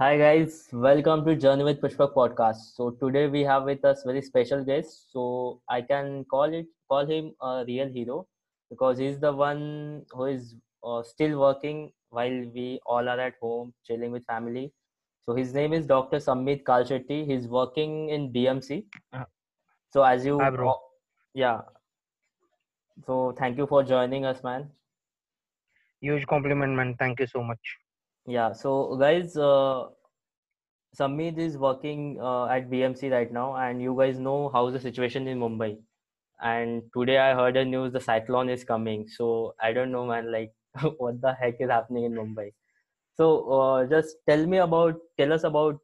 Hi guys, welcome to Journey with Pushpak podcast. So today we have with us very special guest. So I can call it call him a real hero because he's the one who is uh, still working while we all are at home chilling with family. So his name is Dr. Sammed Kalshetti. He's working in BMC. Uh, So as you, Hi, bro. yeah. So thank you for joining us, man. Huge compliment, man. Thank you so much. Yeah, so guys, uh, Sammed is working uh, at BMC right now, and you guys know how's the situation in Mumbai. And today I heard a news the cyclone is coming. So I don't know, man, like what the heck is happening in Mumbai. So uh, just tell me about, tell us about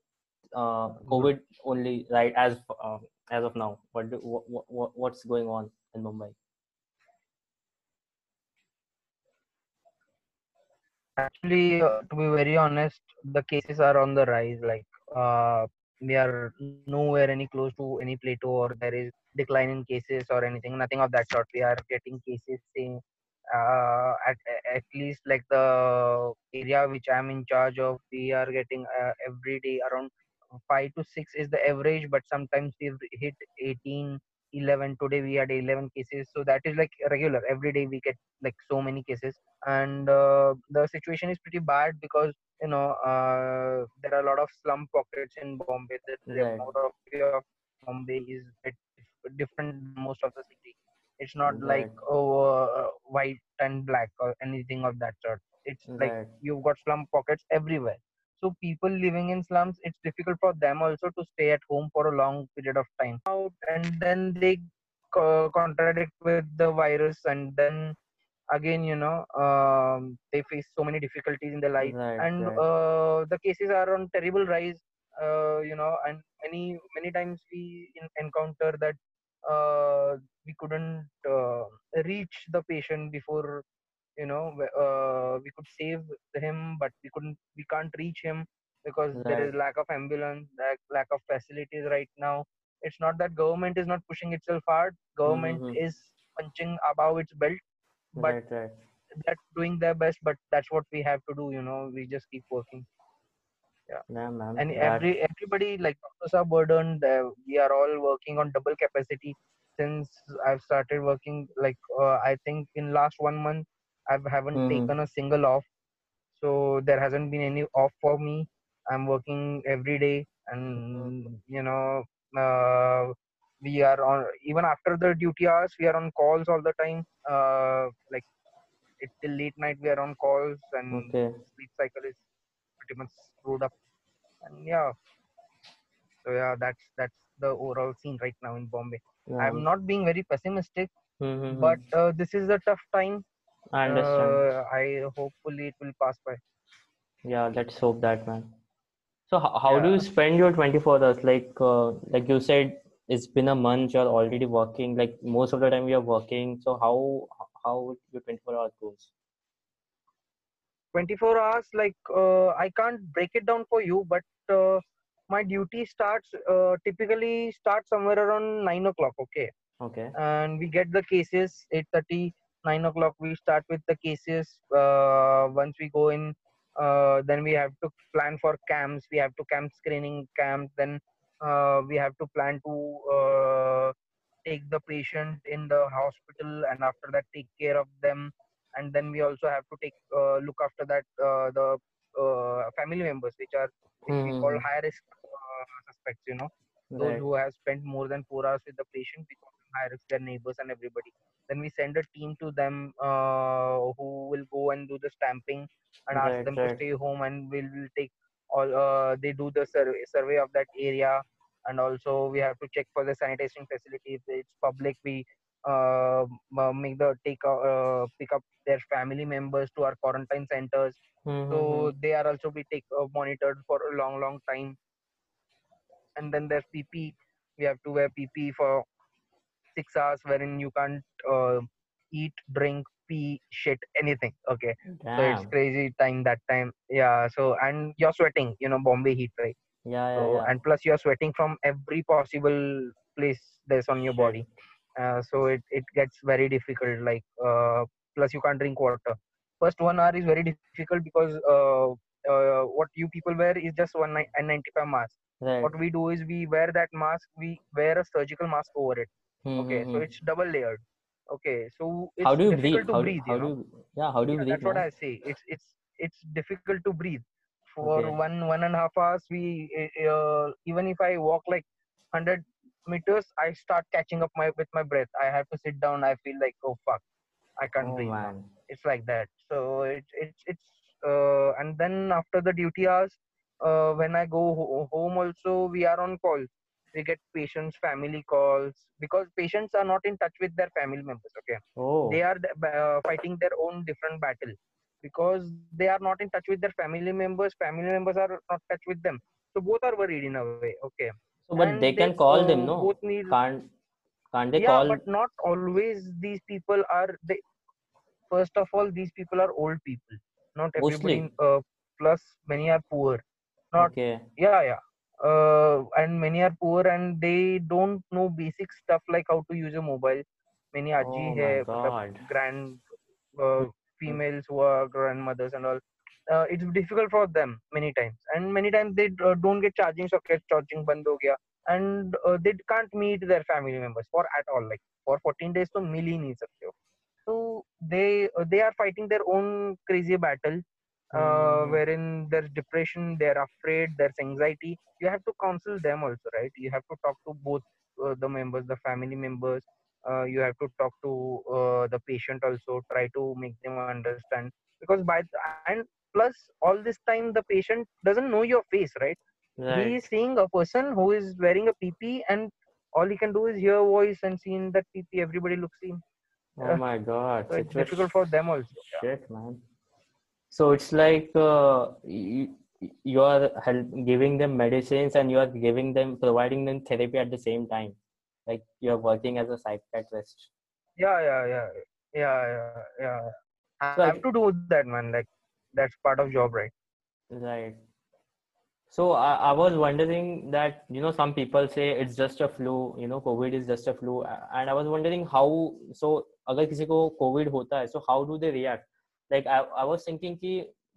uh, COVID only, right? As uh, as of now, what, what what what's going on in Mumbai? Actually, uh, to be very honest, the cases are on the rise. Like, uh, we are nowhere any close to any plateau, or there is decline in cases or anything. Nothing of that sort. We are getting cases saying, uh, at at least like the area which I'm in charge of, we are getting uh, every day around five to six is the average, but sometimes we've hit 18, 11. Today we had 11 cases, so that is like regular. Every day we get like so many cases and uh, the situation is pretty bad because you know uh, there are a lot of slum pockets in Bombay. The Right, of Bombay is bit different than most of the city. It's not like oh uh, white and black or anything of that sort. It's like you've got slum pockets everywhere. So people living in slums, it's difficult for them also to stay at home for a long period of time. And then they co- contradict with the virus and then again you know um, they face so many difficulties in their life right, and right, uh, the cases are on terrible rise uh, you know and many many times we in, encounter that uh, we couldn't uh, reach the patient before you know uh, we could save him but we couldn't we can't reach him because there right. is lack of ambulance lack, lack of facilities right now it's not that government is not pushing itself hard government Mm-hmm. is punching above its belt but Right, right. they're doing their best but that's what we have to do you know we just keep working yeah Yeah, man. and That every everybody like doctors are burdened uh, we are all working on double capacity since i've started working like uh, i think in last one month i haven't Mm-hmm. taken a single off so there hasn't been any off for me i'm working every day and you know uh, we are on even after the duty hours we are on calls all the time uh, like it till late night we are on calls and Okay. sleep cycle is pretty much screwed up and yeah so yeah that's that's the overall scene right now in bombay Yeah. i'm not being very pessimistic Mm-hmm. but uh, this is a tough time I understand. uh, i hopefully it will pass by Yeah, let's hope that, man. So how, how do you spend your 24 hours? Like uh, like you said, it's been a month, you're already working. Like most of the time you're working. So how how your 24 hours goes? 24 hours like uh, i can't break it down for you but uh, my duty starts uh, typically starts somewhere around 9 o'clock okay Okay. and we get the cases 8.30 9 o'clock we start with the cases uh, once we go in uh, then we have to plan for camps we have to camp screening camps then uh, we have to plan to uh, take the patient in the hospital and after that take care of them and then we also have to take uh, look after that uh, the uh, family members which are which we call Mm-hmm. high risk uh, suspects you know those who have spent more than four hours with the patient because of high risk, their neighbors and everybody. Then we send a team to them uh, who will go and do the stamping and ask Right, them to stay home and we'll, we'll take all uh, they do the survey, survey of that area. And also we have to check for the sanitation facility. If it's public we uh, make the take uh, uh, pick up their family members to our quarantine centers. Mm-hmm. so they are also be take uh, monitored for a long long time. And then there's pp we have to wear pp for six hours wherein you can't uh, eat drink pee shit anything okay so it's crazy time that time yeah so and you're sweating you know bombay heat right Yeah, yeah, so yeah. and plus you're sweating from every possible place there's on your body uh, so it, it gets very difficult like uh, plus you can't drink water first one hour is very difficult because uh, uh, what you people wear is just one ni- N95 mask. Right. What we do is we wear that mask. We wear a surgical mask over it. Okay, so Mm-hmm. it's double layered. Okay, so it's How do you difficult breathe? to How, breathe. how you do know? you, yeah, how do you Yeah, breathe, that's what? I say. It's it's it's difficult to breathe. For Okay. one one and a half hours, we uh, even if I walk like hundred meters, I start catching up my with my breath. I have to sit down. I feel like oh fuck, I can't Oh breathe man. It's like that. So it's it's it's uh, and then after the duty hours, uh, when I go ho- home also we are on call. We get patients' family calls because patients are not in touch with their family members. Okay Oh. they are uh, fighting their own different battle because they are not in touch with their family members family members are not in touch with them so both are worried in a way okay So, but and they can they, call them, uh, no? both need Can't can't they yeah call? but not always these people are they first of all these people are old people not everybody Mostly. uh, plus many are poor not Okay. yeah yeah uh, and many are poor and they don't know basic stuff like how to use a mobile. Many oh aji oh hai, grand uh, hmm. females who are grandmothers and all. Uh, it's difficult for them many times. And many times they uh, don't get charging socket charging band ho gaya. And uh, they can't meet their family members for at all. Like for 14 days to mil hi nahi sakte ho. So they uh, they are fighting their own crazy battle uh, Mhm. wherein there's depression they're afraid there's anxiety you have to counsel them also right you have to talk to both uh, the members the family members uh, you have to talk to uh, the patient also try to make them understand because by and plus all this time the patient doesn't know your face right, he is seeing a person who is wearing a pp and all he can do is hear voice and see in that pp everybody looks in Oh my God. so it's Situa- difficult for them also yeah. Shit, man So it's like uh, you, you are help, giving them medicines and you are giving them, providing them therapy at the same time. Like you are working as a psychiatrist. yeah yeah yeah yeah yeah yeah i So I- have to do that man like that's part of job right Right. So I, I was wondering that, you know, some people say it's just a flu, you know, COVID is just a flu. a- And I was wondering how, so अगर किसी को COVID होता है, so how do they react? Like I, I was thinking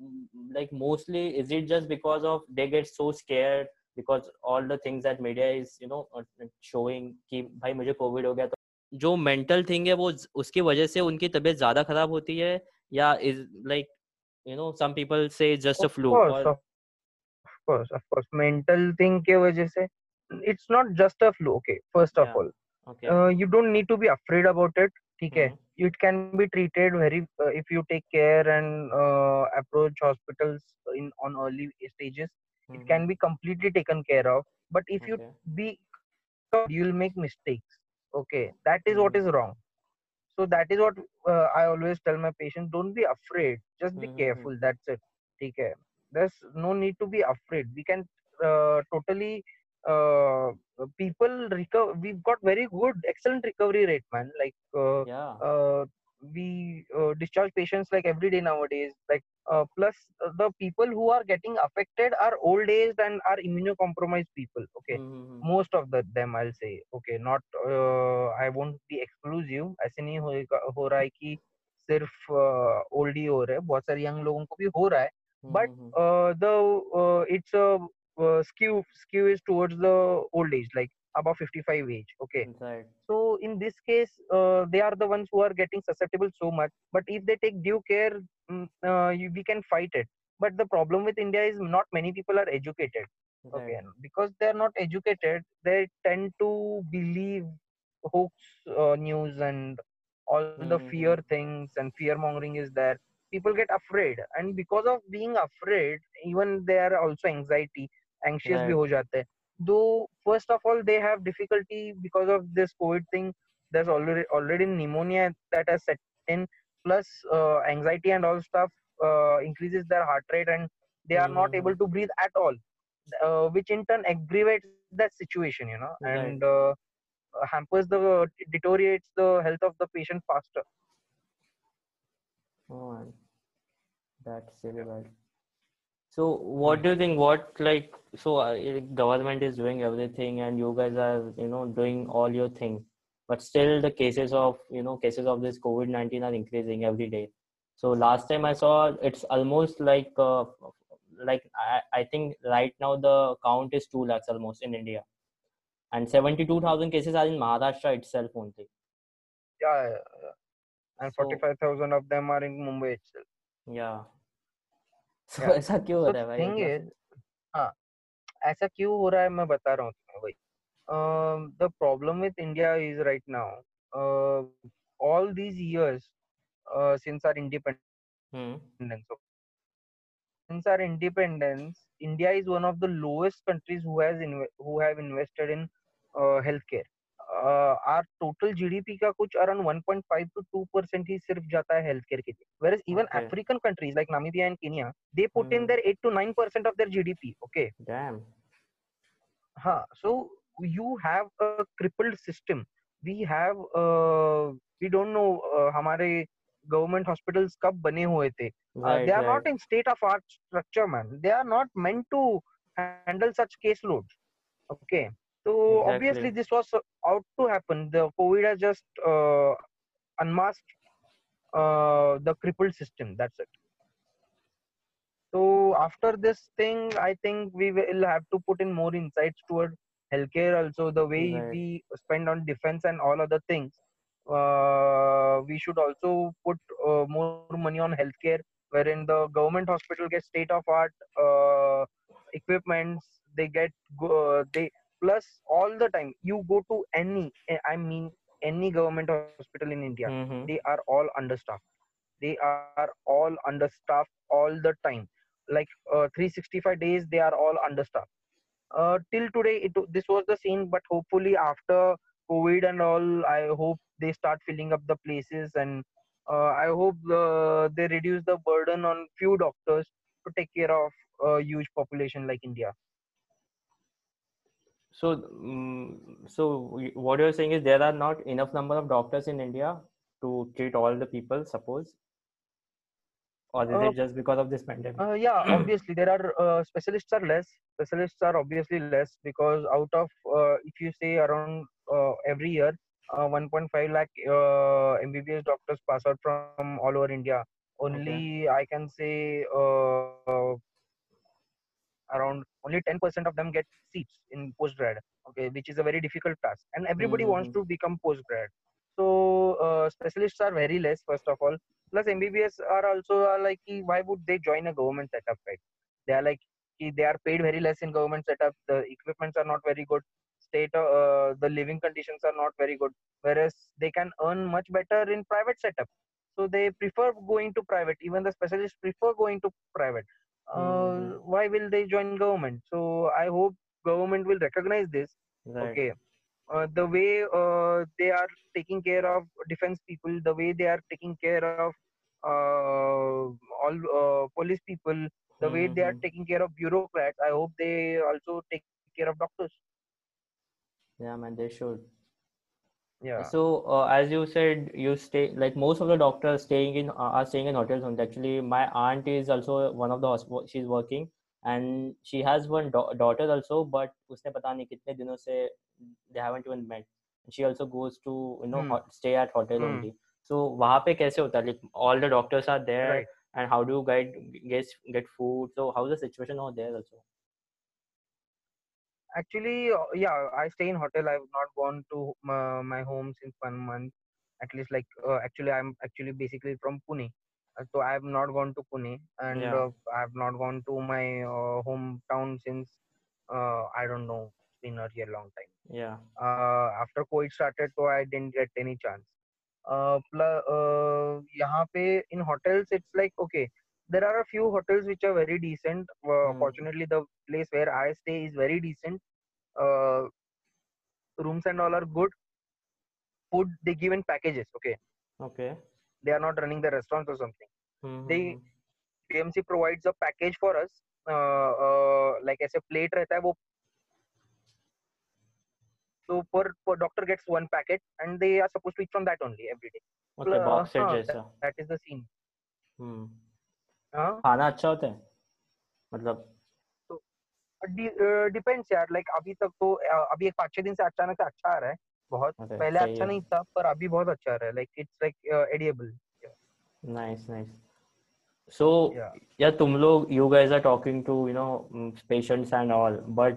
mm, like mostly is it just because of they get so scared because all the things that media is, you know, uh, showing कि भाई मुझे COVID हो गया तो जो mental thing है वो उसकी वजह से उनकी तबीयत ज़्यादा खराब होती है या is like you know some people say it's just a of flu course of course of course mental thing के वजह से it's not just a flu okay first of Yeah. all okay uh, you don't need to be afraid about it ठीक है Mhm. it can be treated very uh, if you take care and uh, approach hospitals in on early stages it can be completely taken care of but if you Okay. be you'll make mistakes okay that is what Mhm. is wrong so that is what uh, i always tell my patients don't be afraid just be Mhm. careful that's it okay there's no need to be afraid we can uh, totally uh, people recover we've got very good excellent recovery rate man like uh, yeah uh, we uh, discharge patients like every day nowadays like uh, plus uh, the people who are getting affected are old aged and are immunocompromised people okay Mhm. most of the them i'll say okay not uh, i won't be exclusive ऐसे नहीं होएगा हो रहा है कि सिर्फ old ही हो रहा है बहुत सारे यंग लोगों को भी हो रहा है but Mhm. uh, the uh, skew skew is towards the old age like above 55 age okay? Right. So in this case uh, they are the ones who are getting susceptible so much but if they take due care mm, uh, you, we can fight it. But the problem with india is not many people are educated okay? Right. Because they're not educated they tend to believe hoax uh, news and all the fear Mhm. things and fear mongering is there. People get afraid and because of being afraid even they are also anxiety bhi Right. though first of all they have difficulty because of this covid thing there's already already pneumonia that has set in plus uh, anxiety and all stuff uh, increases their heart rate and they are not Mhm. able to breathe at all uh, which in turn aggravates that situation you know Right. and uh, hampers the deteriorates the health of the patient faster oh man. that's really bad so what do you think what like so uh, eh, government is doing everything and you guys are you know doing all your thing but still the cases of you know cases of this covid-19 are increasing every day so last time i saw it's almost like uh, like I, I think right now the count is two lakhs almost in India, and seventy-two thousand cases are in Maharashtra itself only. Yeah, yeah, yeah. and So- 45,000 of them are in Mumbai itself. Yeah. So ऐसा क्यों हो रहा है भाई thing मतलब? हाँ ऐसा क्यों हो रहा है मैं बता रहा हूँ तुम्हें वही the problem with India is right now years uh, since our independence Hmm. since our independence india is one of the lowest countries who has inve- who have invested in uh, healthcare our total GDP का कुछ around 1.5 to 2 percent ही सिर्फ़ जाता है health care के लिए। Where is even African countries like Namibia and Kenya they put in their 8 to 9 percent of their GDP okay damn हाँ so you have a crippled system we have we don't know हमारे government hospitals कब बने हुए थे। They are not in state of art structure man they are not meant to handle such case load okay so obviously this was out to happen. The covid has just uh, unmasked uh, the crippled system. That's it. So after this thing i think we will have to put in more insights toward healthcare also the way Right. we spend on defense and all other things. Uh, we should also put uh, more money on healthcare wherein the government hospital gets state of art uh, equipments they get uh, they plus all the time you go to any i mean any government hospital in india Mhm. they are all understaffed. They are all understaffed all the time. Like uh, 365 days they are all understaffed. Uh, till today it this was the scene but hopefully after covid and all i hope they start filling up the places and uh, i hope uh, they reduce the burden on few doctors to take care of a huge population like india So, mm so what you're saying is there are not enough number of doctors in India to treat all the people, suppose, or is Uh, it just because of this pandemic? Uh, yeah, obviously there are uh, specialists are less. Specialists are obviously less because out of uh, if you say around uh, every year, uh, 1.5 lakh uh, MBBS doctors pass out from all over India. Only I can say uh, around only 10% of them get seats in postgrad. Okay, which is a very difficult task, and everybody wants Mhm. to become postgrad. So uh, specialists are very less first of all. Plus mbbs are also are like why would they join a government setup right? They are like they are paid very less in government setup. The equipments are not very good. State uh, the living conditions are not very good. Whereas they can earn much better in private setup. So they prefer going to private. Even the specialists prefer going to private uh, Mhm. why will they join government so i hope government will recognize this Right. okay uh, the way uh, they are taking care of defense people the way they are taking care of uh, all uh, police people the way they are Mhm. taking care of bureaucrats i hope they also take care of doctors Yeah, man, they should yeah so uh, as you said you stay like most of the doctors staying in uh, are staying in hotels only. actually my aunt is also one of the hospital. she's working and she has one do- daughter also but usne pata nahi kitne dinon se they haven't even met she also goes to you know hmm. ho- stay at hotel hmm. only so wahan pe kaise hota like all the doctors are there right. and how do you guide guests get food so how's the situation over there also actually uh, yeah i stay in hotel i've not gone to my, my home since one month at least like uh, actually i'm actually basically from pune Uh, so i have not gone to pune and Yeah. uh, i have not gone to my uh, hometown since uh, i don't know it's been a real long time Yeah. uh, after covid started so i didn't get any chance uh, pl- uh, यहाँ पे in hotels it's like okay there are a few hotels which are very decent. Uh, mm. Fortunately, the place where I stay is very decent. Uh, rooms and all are good. Food they give in packages. Okay. Okay. They are not running the restaurants or something. Mm-hmm. They hmm. BMC provides a package for us. Uh, uh like a plate रहता है वो. So per, per doctor gets one packet and they are supposed to eat from that only every day. Okay, Plus, box set that, that is the scene. Hmm. हाँ। खाना अच्छा होता है? मतलब depends यार लाइक अभी तक तो uh, अभी एक पाँच छह दिन से अचानक से अच्छा आ रहा है बहुत अरे पहले अच्छा नहीं था पर अभी बहुत अच्छा आ रहा है like it's like audible nice nice Yeah. yeah, तुम लोग guys are talking to you know mm, patients and all, but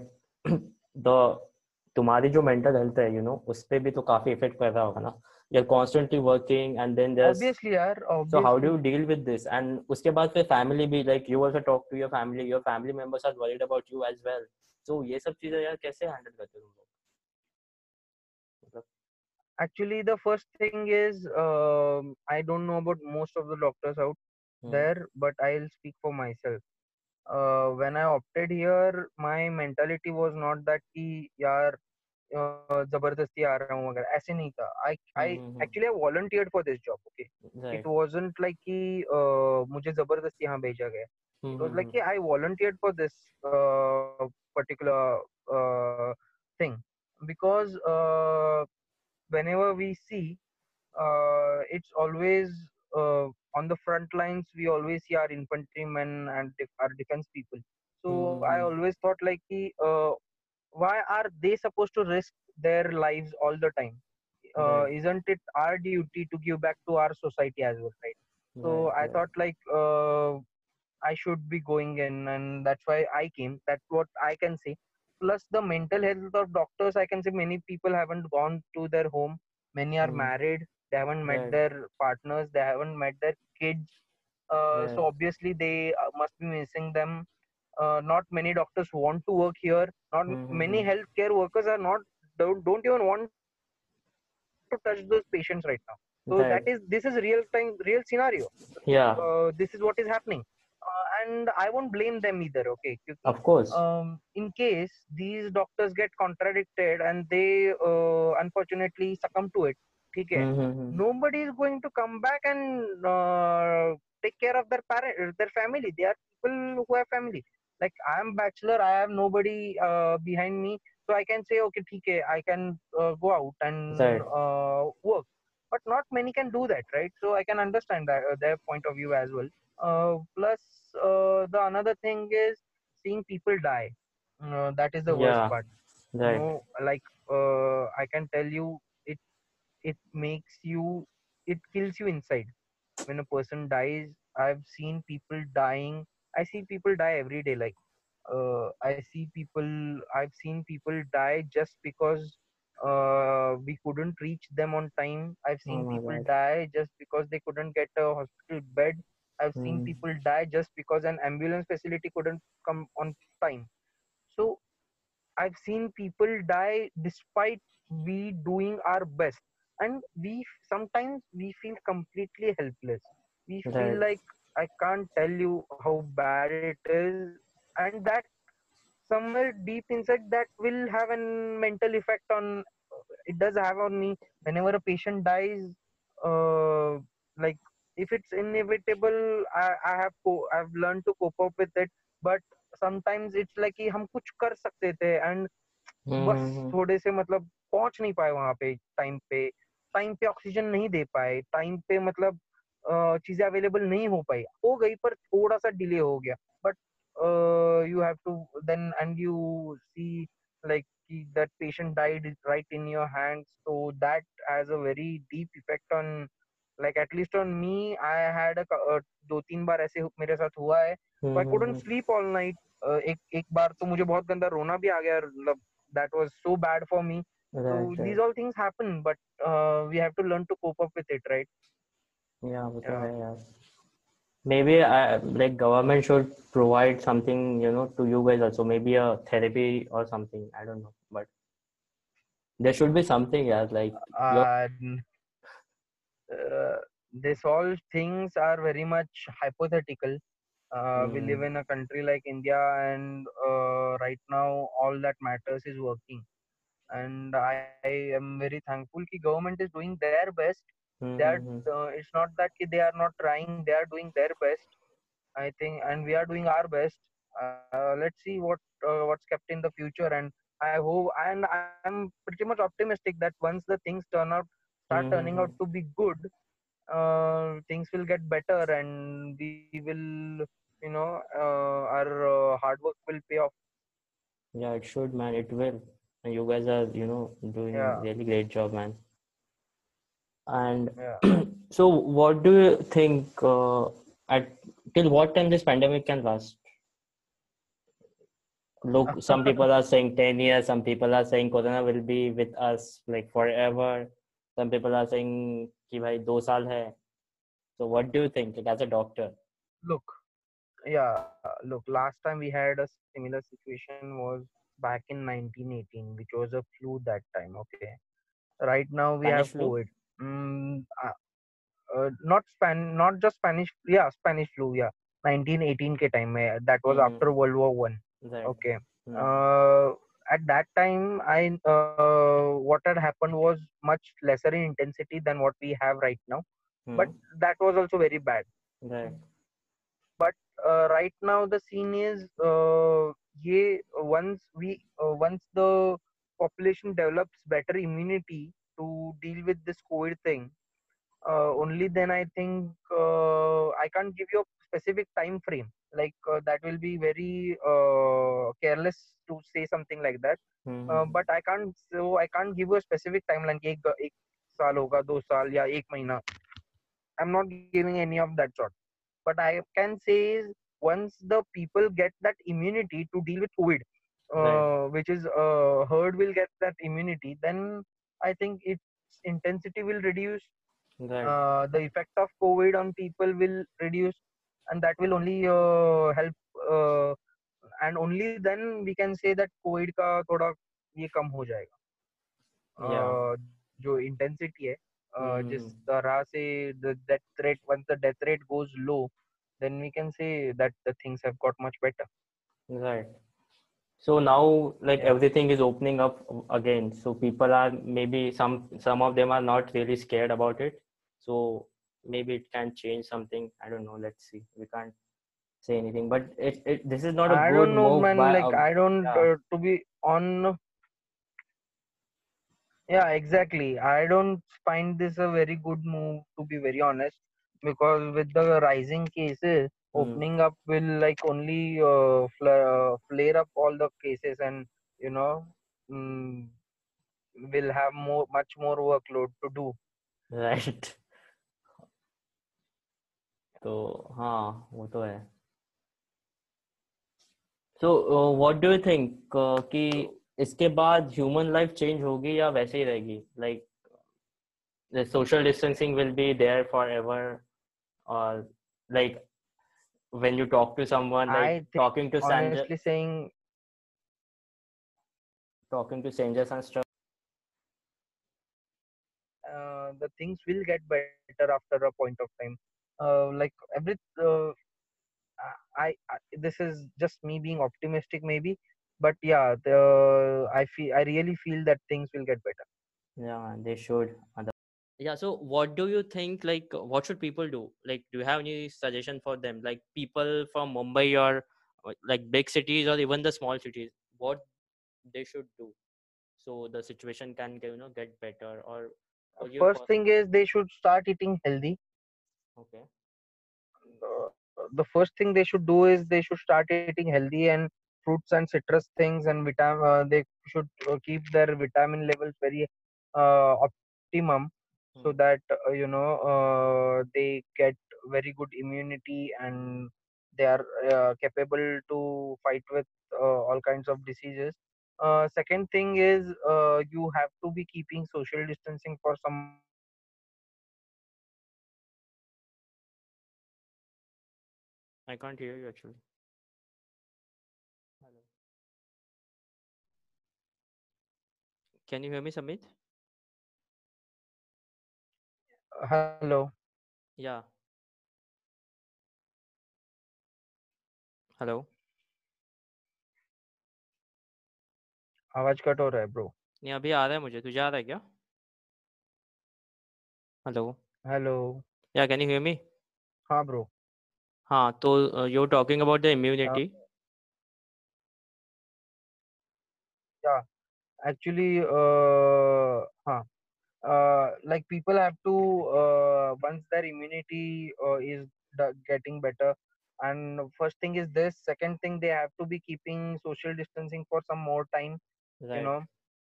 the तुम्हारी जो mental health है you know उस पे भी तो काफ़ी इफ़ेक्ट कर रहा होगा ना? you're constantly working and then there's obviously yaar obviously. so how do you deal with this? And uske baad fir family be like you also talk to your family your family members are worried about you as well. So ye sab cheeze yaar kaise handle karte ho actually the first thing is um, i don't know about most of the doctors out hmm. there but i'll speak for myself. Uh, when i opted here my mentality was not that yaar ज़बरदस्ती आ रहा हूँ वगैरह ऐसे नहीं था। I I actually I volunteer for this job okay it wasn't like कि मुझे ज़बरदस्ती यहाँ भेजा गया। हम्म, लाइक हम्म, कि I volunteer for this particular thing because when we see it's always on the front lines we always see our infantry man and our defence people so I always thought like कि why are they supposed to risk their lives all the time? Uh, Right. isn't it our duty to give back to our society as well right? So right, i right. thought like uh, i should be going in and that's why i came. That's what i can say. Plus the mental health of doctors i can say many people haven't gone to their home. Many are Mm. married. They haven't met their partners. They haven't met their kids. Uh, so obviously they uh, must be missing them uh, not many doctors want to work here. Not mm-hmm. many healthcare workers are not don't, don't even want to touch those patients right now. So right. that is this is real time real scenario. Yeah. Uh, this is what is happening. Uh, and i won't blame them either okay? Of course. um, in case these doctors get contradicted and they uh, unfortunately succumb to it okay? Mm-hmm. nobody is going to come back and uh, take care of their parent their family. They are people who have family like i am bachelor i have nobody uh, behind me. So i can say okay okay i can uh, go out and right. uh, work. But not many can do that right? So i can understand that, uh, their point of view as well. Uh, plus uh, the another thing is seeing people die. That is the worst part. Right. you know, like i can tell you it it makes you it kills you inside. When a person dies i've seen people dying i see people die every day like uh, i see people i've seen people die just because uh, we couldn't reach them on time i've seen Oh people God. die just because they couldn't get a hospital bed i've seen Hmm. people die just because an ambulance facility couldn't come on time so i've seen people die despite we doing our best and we sometimes we feel completely helpless we feel Right. like i can't tell you how bad it is and that somewhere deep inside that will have a mental effect on it does have on me whenever a patient dies uh, like if it's inevitable i, I have co- i've learned to cope up with it but sometimes it's like कि हम कुछ कर सकते थे and बस Mhm. थोड़े से मतलब पहुंच नहीं पाए वहां पे टाइम पे टाइम पे ऑक्सीजन नहीं दे पाए टाइम पे मतलब अ, चीज़ें अवेलेबल नहीं हो पाई। हो गई पर थोड़ा सा डिले हो गया। But you have to then and you see like that patient died right in your hand so that has a very deep effect on like at least on me I had दो तीन बार ऐसे मेरे साथ हुआ है। I couldn't sleep all night एक एक बार तो मुझे बहुत गंदा रोना भी आ गया। मतलब that was so bad for me so these all things happen but we have to learn to cope up with it right yeah वो तो Yeah. है यार maybe I, like government should provide something you know to you guys also maybe a therapy or something i don't know but there should be something yeah like your And uh, this all things are very much hypothetical. Uh, We live Mm. in a country like India, and uh, right now all that matters is working. And I, I am very thankful that government is doing their best they are Mhm. uh, it's not that they are not trying they are doing their best i think and we are doing our best uh, let's see what uh, what's kept in the future and i hope and i'm pretty much optimistic that once the things turn out start turning out Mhm. to be good uh, things will get better and we will you know uh, our uh, hard work will pay off yeah it should man it will and you guys are you know doing Yeah. really great job man and yeah. so what do you think uh, at till what time this pandemic can last? Look some people are saying 10 years some people are saying corona will be with us like forever. Some people are saying ki bhai 2 saal hai. So what do you think like, as a doctor? Look yeah look last time we had a similar situation was back in 1918 which was a flu that time okay? Right now we Spanish have flu? covid mm, uh, uh, not span not just spanish yeah spanish flu yeah 1918 ke time mein, that was Mhm. after world war one okay Hmm. uh, at that time i uh, what had happened was much lesser in intensity than what we have right now Hmm. but that was also very bad right. but uh, right now the scene is uh, ye, once we uh, once the population develops better immunity to deal with this covid thing uh, only then i think uh, i can't give you a specific time frame like uh, that will be very uh, careless to say something like that Hmm. uh, but i can't so i can't give you a specific timeline कि एक एक साल होगा दो साल या एक महीना i'm not giving any of that sort but i can say is once the people get that immunity to deal with covid uh, Right. which is uh, herd will get that immunity then i think its intensity will reduce right. uh, the effect of covid on people will reduce and that will only uh, help uh, and only then we can say that covid का थोड़ा ये कम हो जाएगा Yeah. uh, जो intensity है uh, जिस Hmm. तरह से the death rate once the death rate goes low then we can say that the things have got much better Right. so now, like everything is opening up again. So people are maybe some some of them are not really scared about it. So maybe it can change something. I don't know. Let's see. We can't say anything. But it, it this is not a i good don't know man like i don't yeah. uh, to be on yeah exactly i don't find this a very good move to be very honest because with the rising cases. Opening up will like only uh, fla- uh, flare up all the cases and you know mm, will have more much more workload to do Right. तो हाँ वो तो है so what do you think कि इसके बाद human life change होगी या वैसे ही रहेगी like the social distancing will be there forever or like when you talk to someone like talking to strangers honestly saying talking to strangers and stuff uh, the things will get better after a point of time. Uh, like every uh, I, I this is just me being optimistic maybe but yeah the i feel i really feel that things will get better. Yeah they should yeah so what do you think like what should people do? Like do you have any suggestion for them? Like people from mumbai or uh, like big cities or even the small cities what they should do so the situation can you know get better or or first pers- thing is they should start eating healthy. Okay. Uh, the first thing they should do is they should start eating healthy and fruits and citrus things and vitamin uh, they should uh, keep their vitamin levels very uh, optimum so Hmm. that uh, you know uh, they get very good immunity and they are uh, capable to fight with uh, all kinds of diseases. Uh, second thing is uh, you have to be keeping social distancing for some i can't hear you actually. Hello. Can you hear me Sammed hello. Yeah. Hello? आवाज़ cut हो रहा है bro नहीं अभी आ रहा है मुझे तुझे आ रहा है क्या? Hello hello yeah can you hear me हाँ ब्रो हाँ तो you talking about the immunity actually uh, huh, uh, like people have to uh, once their immunity uh, is getting better. And first thing is this second thing they have to be keeping social distancing for some more time you know.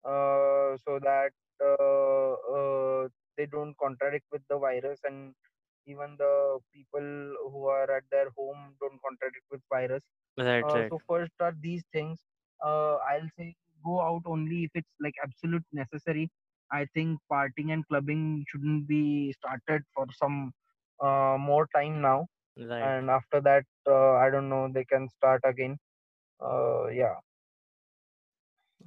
Uh, so that uh, uh, they don't contradict with the virus and even the people who are at their home don't contract it with virus. Right uh, right. so first are these things. Uh, i'll say go out only if it's like absolute necessary i think partying and clubbing shouldn't be started for some uh, more time now right and after that uh, i don't know they can start again uh, yeah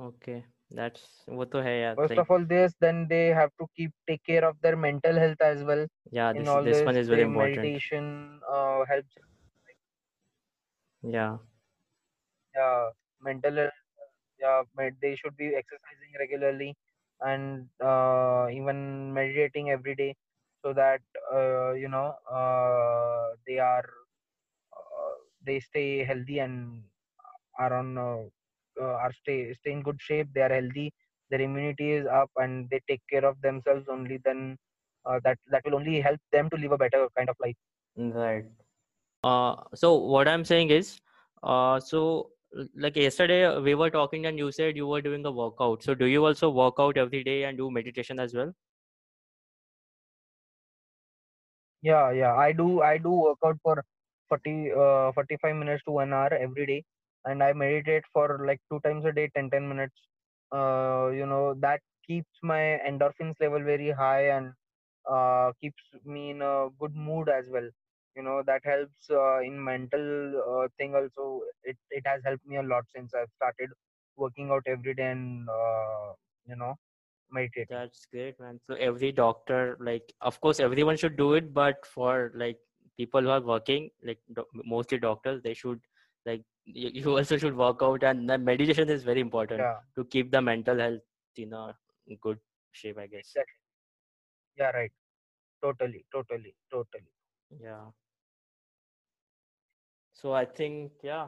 okay that's वो तो है यार first like of all this then they have to keep take care of their mental health as well yeah in this all this this one is very they important meditation uh, helps yeah yeah mental health yeah med- they should be exercising regularly and uh, even meditating every day so that uh, you know uh, they are uh, they stay healthy and are on uh, uh, are stay stay in good shape they are healthy their immunity is up and they take care of themselves only then that that will only help them to live a better kind of life. Right. So what i'm saying is so like yesterday we were talking and you said you were doing a workout. So do you also work out every day and do meditation as well? Yeah yeah. I do i do work out for 40 uh, 45 minutes to 1 hour every day. And i meditate for like two times a day 10 10 minutes. Uh, you know that keeps my endorphins level very high and uh, keeps me in a good mood as well you know that helps uh, in mental uh, thing also it, it has helped me a lot since i've started working out every day and uh, you know meditating That's great, man. So every doctor, like, of course, everyone should do it, but for like people who are working, like do- mostly doctors, they should like you, you also should work out, and meditation is very important yeah to keep the mental health in a good shape, I guess. exactly yeah right totally totally totally Yeah. So I think, yeah,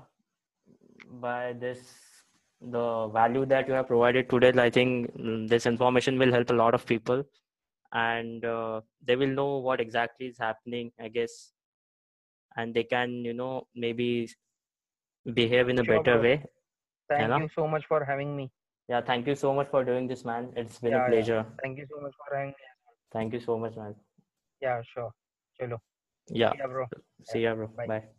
by this, the value that you have provided today, I think mm, this information will help a lot of people, and uh, they will know what exactly is happening, I guess. And they can you know maybe behave in a sure better bro. way. You thank know you so much for having me. Yeah thank you so much for doing this man. It's been a yeah yeah. pleasure. Thank you so much for having me. Thank you so much man. Yeah sure. Chalo. Yeah. See ya bro. See ya bro. Bye. Bye